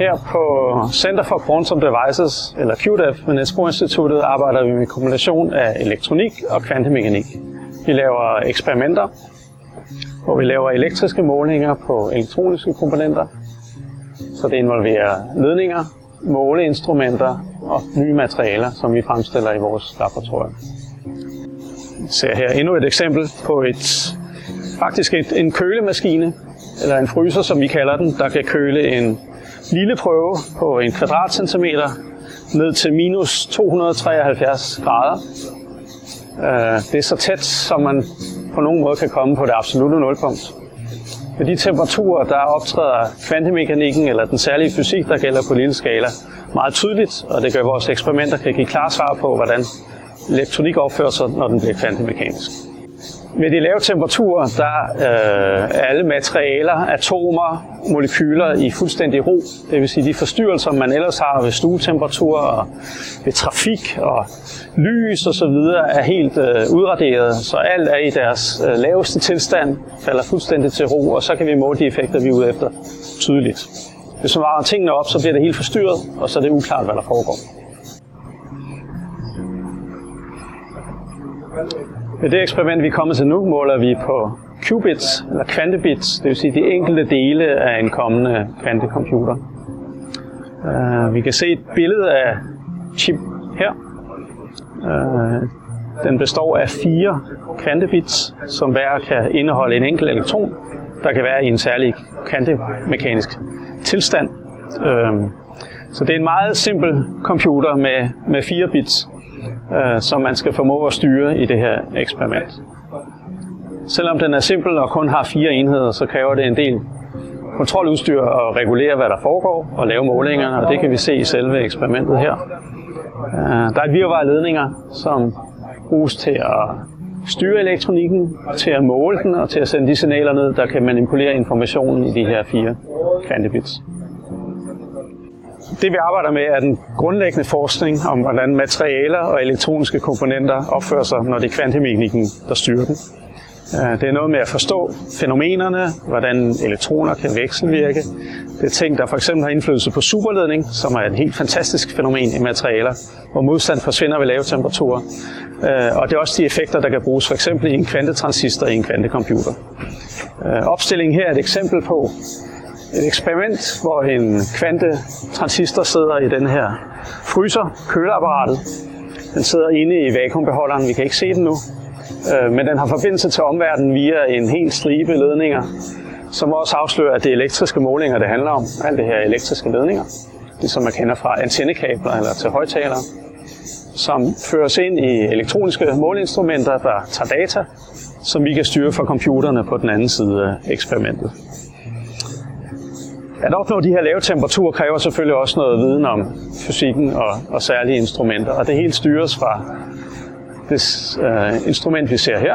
Her på Center for Quantum Devices, eller QDEV, ved Niels Bohr Instituttet, arbejder vi med kombination af elektronik og kvantemekanik. Vi laver eksperimenter, hvor vi laver elektriske målinger på elektroniske komponenter. Så det involverer ledninger, måleinstrumenter og nye materialer, som vi fremstiller i vores laboratorium. Vi ser her endnu et eksempel på et faktisk et, en kølemaskine, eller en fryser, som vi kalder den, der kan køle en lille prøve på en kvadratcentimeter ned til minus 273 grader. Øh, det er så tæt, som man på nogen måde kan komme på det absolute nulpunkt. Ved de temperaturer, der optræder kvantemekanikken eller den særlige fysik, der gælder på lille skala, meget tydeligt, og det gør, at vores eksperimenter kan give klar svar på, hvordan elektronik opfører sig, når den bliver kvantemekanisk. Ved de lave temperaturer, der øh, er alle materialer, atomer, molekyler i fuldstændig ro. Det vil sige, de forstyrrelser, man ellers har ved stuetemperatur og ved trafik og lys og så videre, er helt øh, udraderet. Så alt er i deres øh, laveste tilstand, falder fuldstændig til ro, og så kan vi måle de effekter, vi er ude efter tydeligt. Hvis man varer tingene op, så bliver det helt forstyrret, og så er det uklart, hvad der foregår. Ved det eksperiment, vi er kommet til nu, måler vi på qubits, eller kvantebits, det vil sige de enkelte dele af en kommende kvantecomputer. Uh, vi kan se et billede af chip her. Uh, den består af fire kvantebits, som hver kan indeholde en enkelt elektron, der kan være i en særlig kvantemekanisk tilstand. Uh, så det er en meget simpel computer med, med fire bits øh, som man skal formå at styre i det her eksperiment. Selvom den er simpel og kun har fire enheder, så kræver det en del kontroludstyr og regulere, hvad der foregår og lave målingerne, og det kan vi se i selve eksperimentet her. Øh, der er et virvar ledninger, som bruges til at styre elektronikken, til at måle den og til at sende de signaler ned, der kan manipulere informationen i de her fire kvantebits. Det vi arbejder med er den grundlæggende forskning om, hvordan materialer og elektroniske komponenter opfører sig, når det er kvantemekanikken, der styrer dem. Øh, det er noget med at forstå fænomenerne, hvordan elektroner kan vekselvirke. Det er ting, der for eksempel har indflydelse på superledning, som er et helt fantastisk fænomen i materialer, hvor modstand forsvinder ved lave temperaturer. Øh, og det er også de effekter, der kan bruges for eksempel i en kvantetransistor i en kvantecomputer. Øh, Opstillingen her er et eksempel på, et eksperiment, hvor en kvantetransistor sidder i den her fryser, køleapparatet. Den sidder inde i vakuumbeholderen, vi kan ikke se den nu, øh, men den har forbindelse til omverdenen via en hel stribe ledninger, som også afslører, at det er elektriske målinger, det handler om. Alt det her elektriske ledninger, det som man kender fra antennekabler eller til højtalere, som føres ind i elektroniske måleinstrumenter, der tager data, som vi kan styre fra computerne på den anden side af eksperimentet. At opnå de her lave temperaturer kræver selvfølgelig også noget viden om fysikken og, og særlige instrumenter, og det hele styres fra det øh, instrument, vi ser her,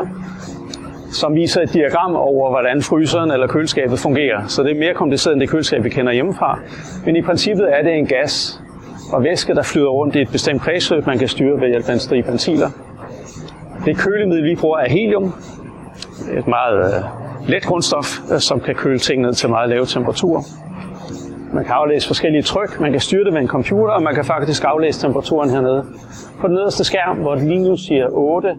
som viser et diagram over, hvordan fryseren eller køleskabet fungerer. Så det er mere kompliceret end det køleskab, vi kender hjemmefra. Men i princippet er det en gas og væske, der flyder rundt i et bestemt kredsløb, man kan styre ved hjælp af en stribe ventiler. Det kølemiddel, vi bruger, er helium. Et meget øh, let grundstof, øh, som kan køle ting ned til meget lave temperaturer. Man kan aflæse forskellige tryk, man kan styre det med en computer, og man kan faktisk aflæse temperaturen hernede. På den nederste skærm, hvor det lige nu siger 8,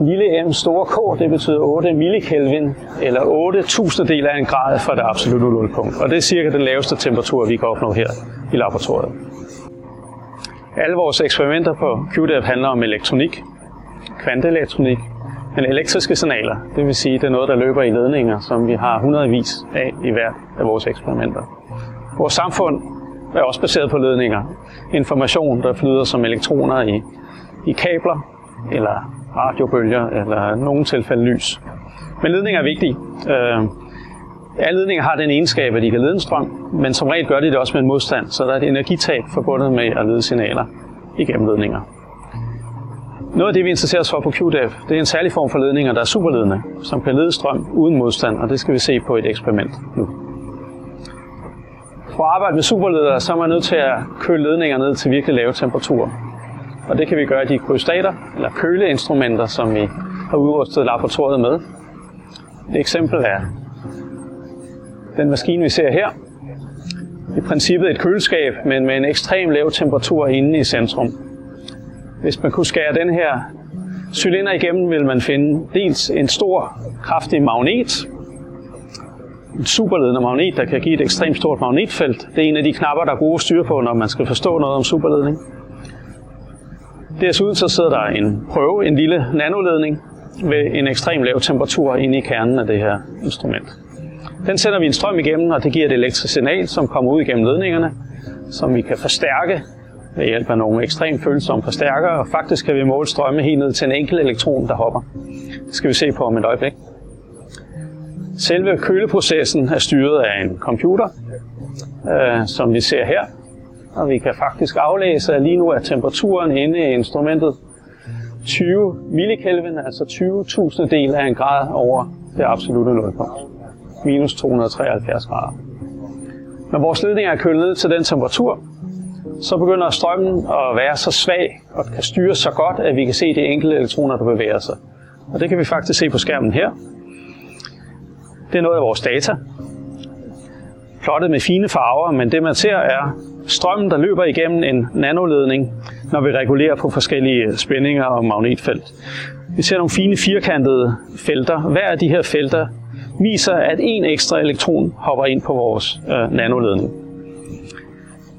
lille m store k, det betyder 8 millikelvin, eller 8 tusindedel af en grad fra det absolutte nulpunkt. Og det er cirka den laveste temperatur, vi kan opnå her i laboratoriet. Alle vores eksperimenter på QDF handler om elektronik, kvanteelektronik, men elektriske signaler, det vil sige, det er noget, der løber i ledninger, som vi har hundredvis af i hvert af vores eksperimenter. Vores samfund er også baseret på ledninger. Information, der flyder som elektroner i, i kabler, eller radiobølger, eller i nogle tilfælde lys. Men ledninger er vigtige. Øh, alle ledninger har den egenskab, at de kan lede en strøm, men som regel gør de det også med en modstand, så der er et energitab forbundet med at lede signaler igennem ledninger. Noget af det, vi interesserer os for på QDF, det er en særlig form for ledninger, der er superledende, som kan lede strøm uden modstand, og det skal vi se på et eksperiment nu. For at arbejde med superledere, så er man nødt til at køle ledninger ned til virkelig lave temperaturer. Og det kan vi gøre i de krystater, eller køleinstrumenter, som vi har udrustet laboratoriet med. Et eksempel er den maskine, vi ser her. i princippet et køleskab, men med en ekstrem lav temperatur inde i centrum. Hvis man kunne skære den her cylinder igennem, vil man finde dels en stor, kraftig magnet, en superledende magnet, der kan give et ekstremt stort magnetfelt. Det er en af de knapper, der er gode styre på, når man skal forstå noget om superledning. Desuden så sidder der en prøve, en lille nanoledning, ved en ekstrem lav temperatur inde i kernen af det her instrument. Den sender vi en strøm igennem, og det giver et elektrisk signal, som kommer ud igennem ledningerne, som vi kan forstærke ved hjælp af nogle ekstremt følsomme forstærkere, og faktisk kan vi måle strømme helt ned til en enkelt elektron, der hopper. Det skal vi se på om et øjeblik. Selve køleprocessen er styret af en computer, øh, som vi ser her. Og vi kan faktisk aflæse, at lige nu er temperaturen inde i instrumentet 20 millikelvin, altså 20.000 del af en grad over det absolute nulpunkt. Minus 273 grader. Når vores ledning er kølet ned til den temperatur, så begynder strømmen at være så svag og kan styres så godt, at vi kan se de enkelte elektroner, der bevæger sig. Og det kan vi faktisk se på skærmen her. Det er noget af vores data. Plottet med fine farver, men det man ser er strømmen, der løber igennem en nanoledning, når vi regulerer på forskellige spændinger og magnetfelt. Vi ser nogle fine firkantede felter. Hver af de her felter viser, at en ekstra elektron hopper ind på vores øh, nanoledning.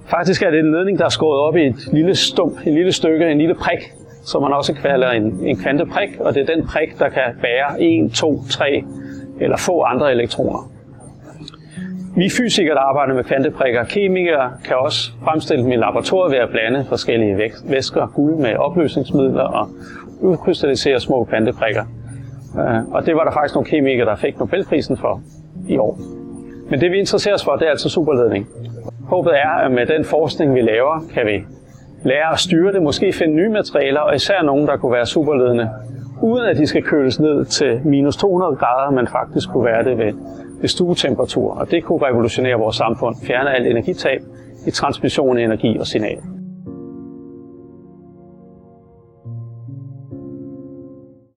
Faktisk er det en ledning, der er skåret op i et lille stump, et lille stykke, en lille prik, som man også kalder en, en kvanteprik, og det er den prik, der kan bære 1, 2, 3 eller få andre elektroner. Vi fysikere, der arbejder med kvanteprikker, kemikere kan også fremstille dem i laboratoriet ved at blande forskellige væsker, guld med opløsningsmidler og udkrystallisere små kvanteprikker. Øh, og det var der faktisk nogle kemikere, der fik Nobelprisen for i år. Men det vi interesserer os for, det er altså superledning. Håbet er, at med den forskning, vi laver, kan vi lære at styre det, måske finde nye materialer, og især nogle, der kunne være superledende, uden at de skal køles ned til minus 200 grader, men faktisk kunne være det ved, ved stuetemperatur. Og det kunne revolutionere vores samfund, fjerne alt energitab i transmission af energi og signal.